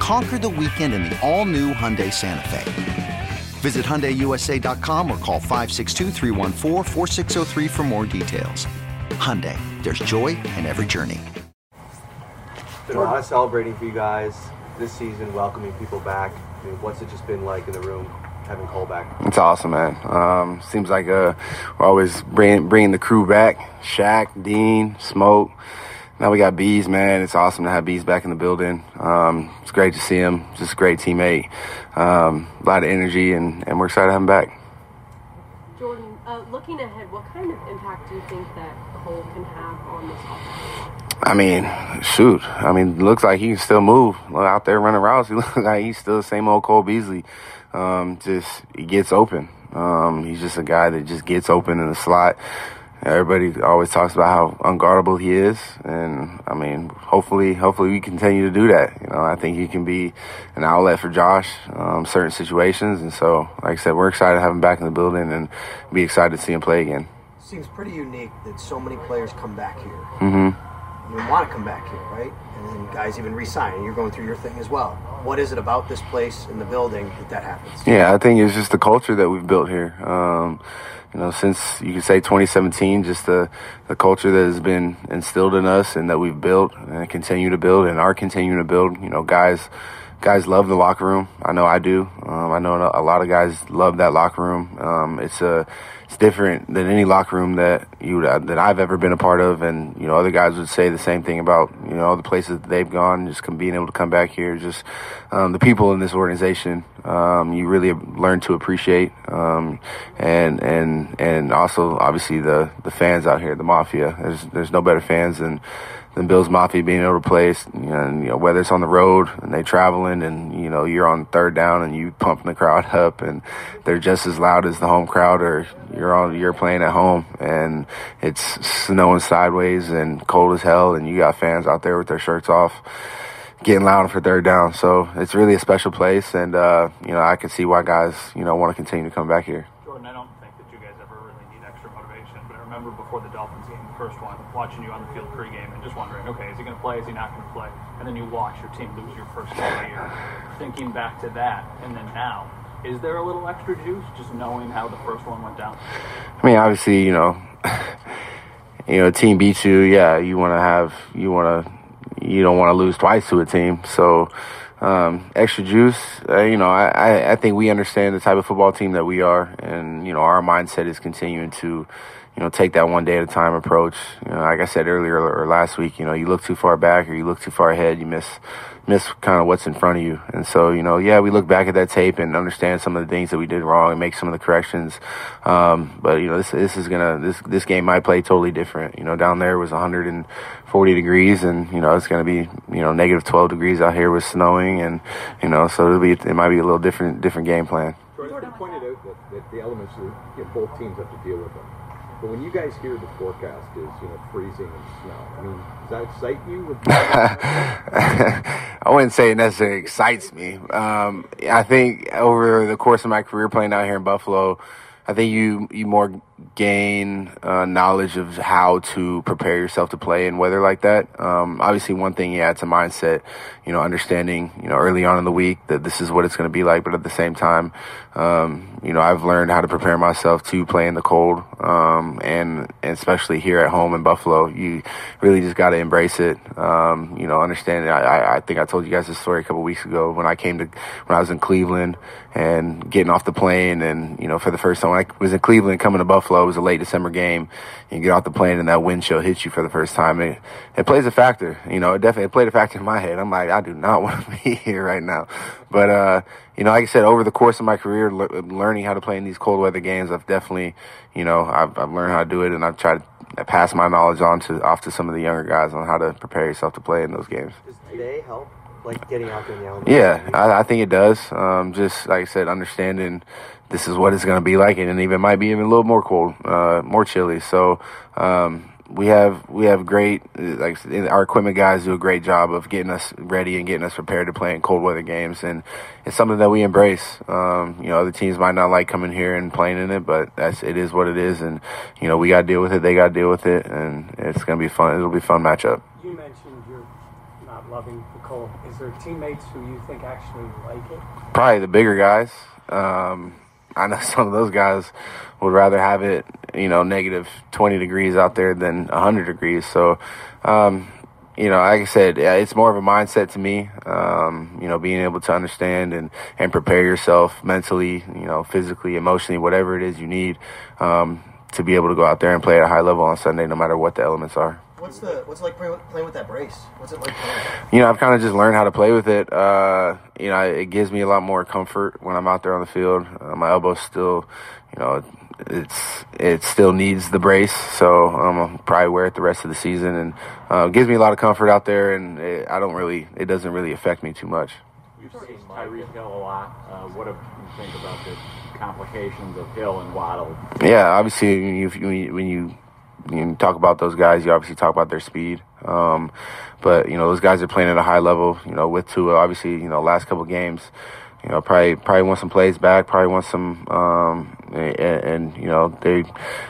Conquer the weekend in the all new Hyundai Santa Fe. Visit HyundaiUSA.com or call 562 for more details. Hyundai, there's joy in every journey. Been a lot of celebrating for you guys this season, welcoming people back. I mean, what's it just been like in the room having Cole back? It's awesome, man. Um, seems like uh, we're always bringing, bringing the crew back. Shaq, Dean, Smoke. Now we got Bees, man. It's awesome to have Bees back in the building. Um, it's great to see him. Just a great teammate. Um, a lot of energy, and, and we're excited to have him back. Jordan, uh, looking ahead, what kind of impact do you think that Cole can have on this offense? I mean, shoot. I mean, looks like he can still move out there running routes. He looks like he's still the same old Cole Beasley. Um, just he gets open. Um, he's just a guy that just gets open in the slot. Everybody always talks about how unguardable he is, and I mean, hopefully, hopefully we continue to do that. You know, I think he can be an outlet for Josh, um, certain situations, and so, like I said, we're excited to have him back in the building and be excited to see him play again. Seems pretty unique that so many players come back here. Mm-hmm. You want to come back here, right? And then guys even resign, and you're going through your thing as well. What is it about this place and the building that that happens? Yeah, I think it's just the culture that we've built here. Um, you know, since you could say 2017, just the, the culture that has been instilled in us and that we've built and continue to build and are continuing to build. You know, guys, guys love the locker room. I know I do. Um, I know a lot of guys love that locker room. Um, it's a, it's different than any locker room that you that I've ever been a part of, and you know other guys would say the same thing about you know the places that they've gone. Just being able to come back here, just um, the people in this organization, um, you really learn to appreciate, um, and and and also obviously the the fans out here, the mafia. There's there's no better fans than Bills Mafia being able to and, you know, whether it's on the road and they traveling and, you know, you're on third down and you pumping the crowd up and they're just as loud as the home crowd or you're on, you're playing at home and it's snowing sideways and cold as hell and you got fans out there with their shirts off getting loud for third down. So it's really a special place and, uh, you know, I can see why guys, you know, want to continue to come back here. Jordan, I don't think that you guys ever really need extra motivation, but I remember before the Dolphins game, the first one, watching you on the field pregame and just wondering, okay, is he going to play? Is he not going to play? And then you watch your team lose your first game of the year. Thinking back to that, and then now, is there a little extra juice just knowing how the first one went down? I mean, obviously, you know, you know, team beats you. Yeah, you want to have, you want to, you don't want to lose twice to a team. So, um, extra juice. Uh, you know, I, I think we understand the type of football team that we are, and you know, our mindset is continuing to, you know, take that one day at a time approach. You know, like I said earlier or last week, you know, you look too far back or you look too far ahead, you miss miss kind of what's in front of you. And so, you know, yeah, we look back at that tape and understand some of the things that we did wrong and make some of the corrections. Um, but you know, this this is gonna this this game might play totally different. You know, down there was 140 degrees, and you know it's gonna be you know negative 12 degrees out here with snowing, and you know, so it'll be it might be a little different different game plan. Jordan pointed out that, that the elements that both teams have to deal with them. But when you guys hear the forecast is, you know, freezing and snow, I mean, does that excite you? I wouldn't say it necessarily excites me. Um, I think over the course of my career playing out here in Buffalo, I think you you more gain uh, knowledge of how to prepare yourself to play in weather like that. Um, obviously, one thing, yeah, it's a mindset. You know, understanding you know early on in the week that this is what it's going to be like, but at the same time, um, you know, I've learned how to prepare myself to play in the cold, um, and, and especially here at home in Buffalo, you really just got to embrace it. Um, you know, understand it. I, I think I told you guys this story a couple weeks ago when I came to when I was in Cleveland and getting off the plane, and you know, for the first time I was in Cleveland coming to Buffalo, it was a late December game. You get off the plane and that wind chill hits you for the first time. It, it plays a factor. You know, it definitely it played a factor in my head. I'm like, I do not want to be here right now. But uh, you know, like I said, over the course of my career, le- learning how to play in these cold weather games, I've definitely, you know, I've, I've learned how to do it, and I've tried to pass my knowledge on to off to some of the younger guys on how to prepare yourself to play in those games. Does today help like getting out there? Yeah, I, I think it does. Um, just like I said, understanding this is what it's going to be like, and even might be even a little more cold, uh, more chilly. So um, we have we have great like our equipment guys do a great job of getting us ready and getting us prepared to play in cold weather games, and it's something that we embrace. Um, you know, other teams might not like coming here and playing in it, but that's it is what it is, and you know we got to deal with it. They got to deal with it, and it's going to be fun. It'll be a fun matchup. You mentioned you're not loving the cold. Is there teammates who you think actually like it? Probably the bigger guys. Um, I know some of those guys would rather have it, you know, negative 20 degrees out there than 100 degrees. So, um, you know, like I said, it's more of a mindset to me. Um, you know, being able to understand and, and prepare yourself mentally, you know, physically, emotionally, whatever it is you need, um, to be able to go out there and play at a high level on Sunday, no matter what the elements are. What's the what's it like playing with, playing with that brace? What's it like playing? You know, I've kind of just learned how to play with it. Uh, you know, it gives me a lot more comfort when I'm out there on the field. Uh, my elbow still, you know, it's it still needs the brace, so I'm gonna probably wear it the rest of the season, and uh, gives me a lot of comfort out there. And it, I don't really, it doesn't really affect me too much. You've seen Tyreek Hill a lot. Uh, what do you think about the complications of Hill and Waddle? Yeah, obviously, when you, when you, when you talk about those guys, you obviously talk about their speed. Um, but you know, those guys are playing at a high level. You know, with Tua, obviously, you know, last couple games, you know, probably probably want some plays back, probably want some, um, and, and, you know, they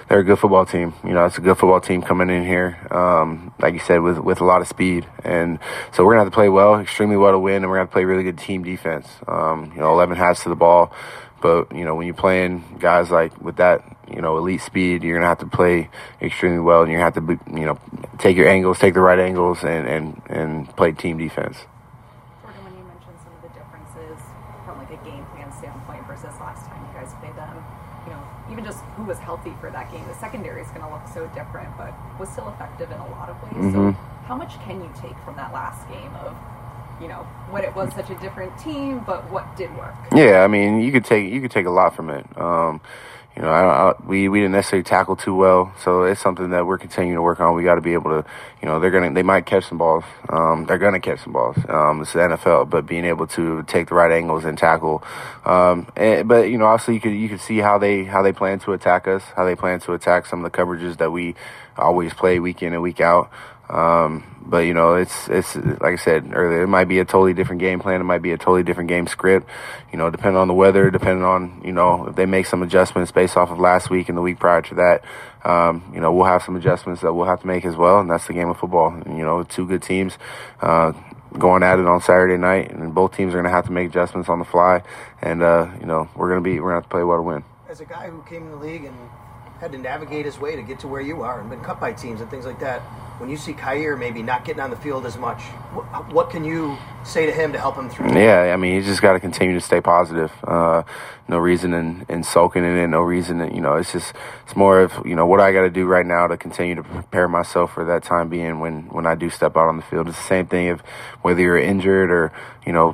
they're a good football team. You know, it's a good football team coming in here, um, like you said, with with a lot of speed, and so we're gonna have to play well, extremely well to win, and we're gonna play really good team defense. Um, you know, 11 hats to the ball. But you know, when you're playing guys like with that, you know, elite speed, you're gonna have to play extremely well, and you have to, you know, take your angles, take the right angles, and and and play team defense. Mentioned some of the differences from like a game plan standpoint versus last time you guys played them, you know, even just who was healthy for that game, the secondary is gonna look so different, but was still effective in a lot of ways. Mhm. So, how much can you take from that last game of you know what it was such a different team, but what did work. Yeah, I mean, you could take you could take a lot from it. Um, you know, I, I, we we didn't necessarily tackle too well, so it's something that we're continuing to work on. We got to be able to, you know, they're gonna they might catch some balls. Um, they're gonna catch some balls. Um, it's the NFL, but being able to take the right angles and tackle. Um, and, but you know, also you could you could see how they how they plan to attack us, how they plan to attack some of the coverages that we always play week in and week out. Um, but you know, it's it's like I said earlier, it might be a totally different game plan. It might be a totally different game script. You know, depending on the weather, depending on you know if they make some adjustments based off of last week and the week prior to that. Um, you know, we'll have some adjustments that we'll have to make as well, and that's the game of football. And, you know, two good teams. Uh, going at it on Saturday night, and both teams are going to have to make adjustments on the fly. And uh, you know, we're going to be we're going to have to play well to win. As a guy who came in the league and had to navigate his way to get to where you are and been cut by teams and things like that, when you see Kaiir maybe not getting on the field as much, what, what can you say to him to help him through? Yeah, I mean, he's just got to continue to stay positive. Uh, no reason in, in sulking in it. No reason, in, you know, it's just it's more of you know what I got to do right now to continue to prepare myself for that time being when when I do step out on the field. It's the same thing if whether you're injured or you know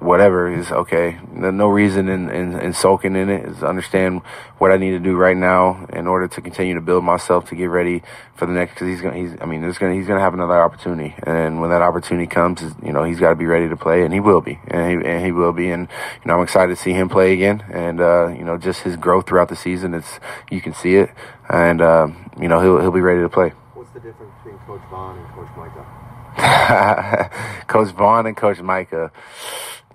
whatever is okay. No reason in, in, in sulking in it is understand what I need to do right now in order to continue to build myself to get ready for the next. Because he's gonna, he's I mean, there's gonna he's gonna have another opportunity, and when that opportunity comes, you know, he's got to be ready to play, and he will be, and he, and he will be, and you know, I'm excited to see him play again, and uh, you know, just his growth throughout the season, it's you can see it, and uh, you know, he'll he'll be ready to play. What's the difference between Coach Von and Coach Micah? Coach Von and Coach Micah.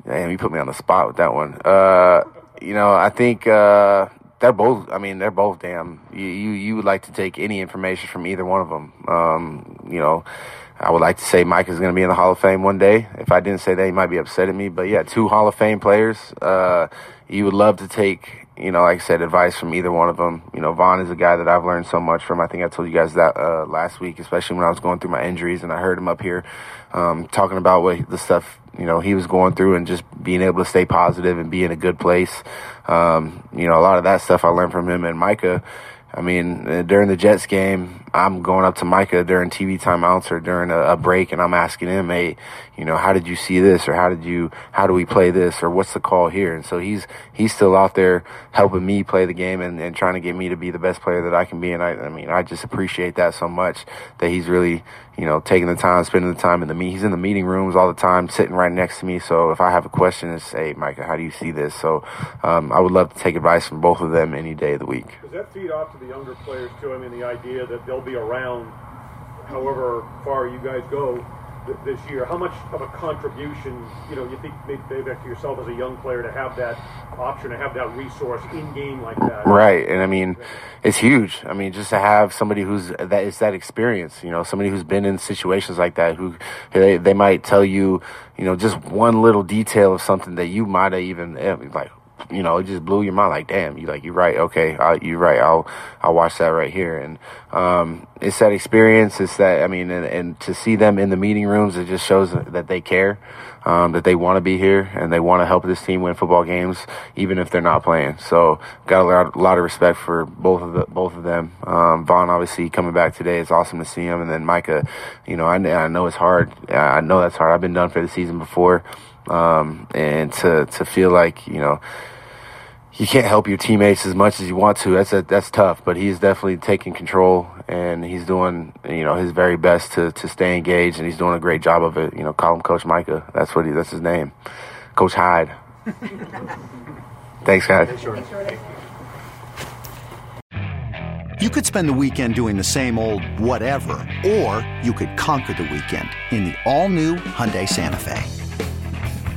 Damn, you put me on the spot with that one. Uh, you know, I think uh, they're both. I mean, they're both damn. You, you you would like to take any information from either one of them. Um, you know, I would like to say Mike is going to be in the Hall of Fame one day. If I didn't say that, he might be upset at me. But yeah, two Hall of Fame players. Uh, you would love to take, you know, like I said, advice from either one of them. You know, Von is a guy that I've learned so much from. I think I told you guys that uh, last week, especially when I was going through my injuries and I heard him up here um, talking about what the stuff you know he was going through and just being able to stay positive and be in a good place. Um, you know, a lot of that stuff I learned from him and Micah. I mean, uh, during the Jets game, I'm going up to Micah during TV timeouts or during a, a, break, and I'm asking him, "Hey, you know, how did you see this, or how did you, how do we play this, or what's the call here?" And so he's he's still out there helping me play the game and, and trying to get me to be the best player that I can be. And I, I mean, I just appreciate that so much that he's really, you know, taking the time, spending the time in the meet. He's in the meeting rooms all the time, sitting right next to me. So if I have a question, it's, "Hey, Micah, how do you see this?" So um, I would love to take advice from both of them any day of the week. Does that feed off to the younger players too? I mean, the idea that they'll be around however far you guys go this year. How much of a contribution, you know, you think maybe back to yourself as a young player to have that option, to have that resource in game like that? Right, and I mean, it's huge. I mean, just to have somebody who's that is that experience, you know, somebody who's been in situations like that, who they they might tell you, you know, just one little detail of something that you might have even eh, like you know, it just blew your mind. Like, damn, you like, you're right. Okay, I, you're right. I'll, I'll watch that right here. And um, it's that experience. It's that I mean, and, and to see them in the meeting rooms, it just shows that they care, um, that they want to be here, and they want to help this team win football games, even if they're not playing. So, got a lot, a lot of respect for both of the, both of them. Um, Von, obviously, coming back today, it's awesome to see him. And then Micah, you know, I, I know it's hard. I know that's hard. I've been done for the season before. Um, and to, to feel like, you know, you can't help your teammates as much as you want to. That's a, that's tough, but he's definitely taking control and he's doing you know his very best to to stay engaged and he's doing a great job of it. You know, call him Coach Micah. That's what he that's his name, Coach Hyde. Thanks, guys. You could spend the weekend doing the same old whatever, or you could conquer the weekend in the all-new Hyundai Santa Fe.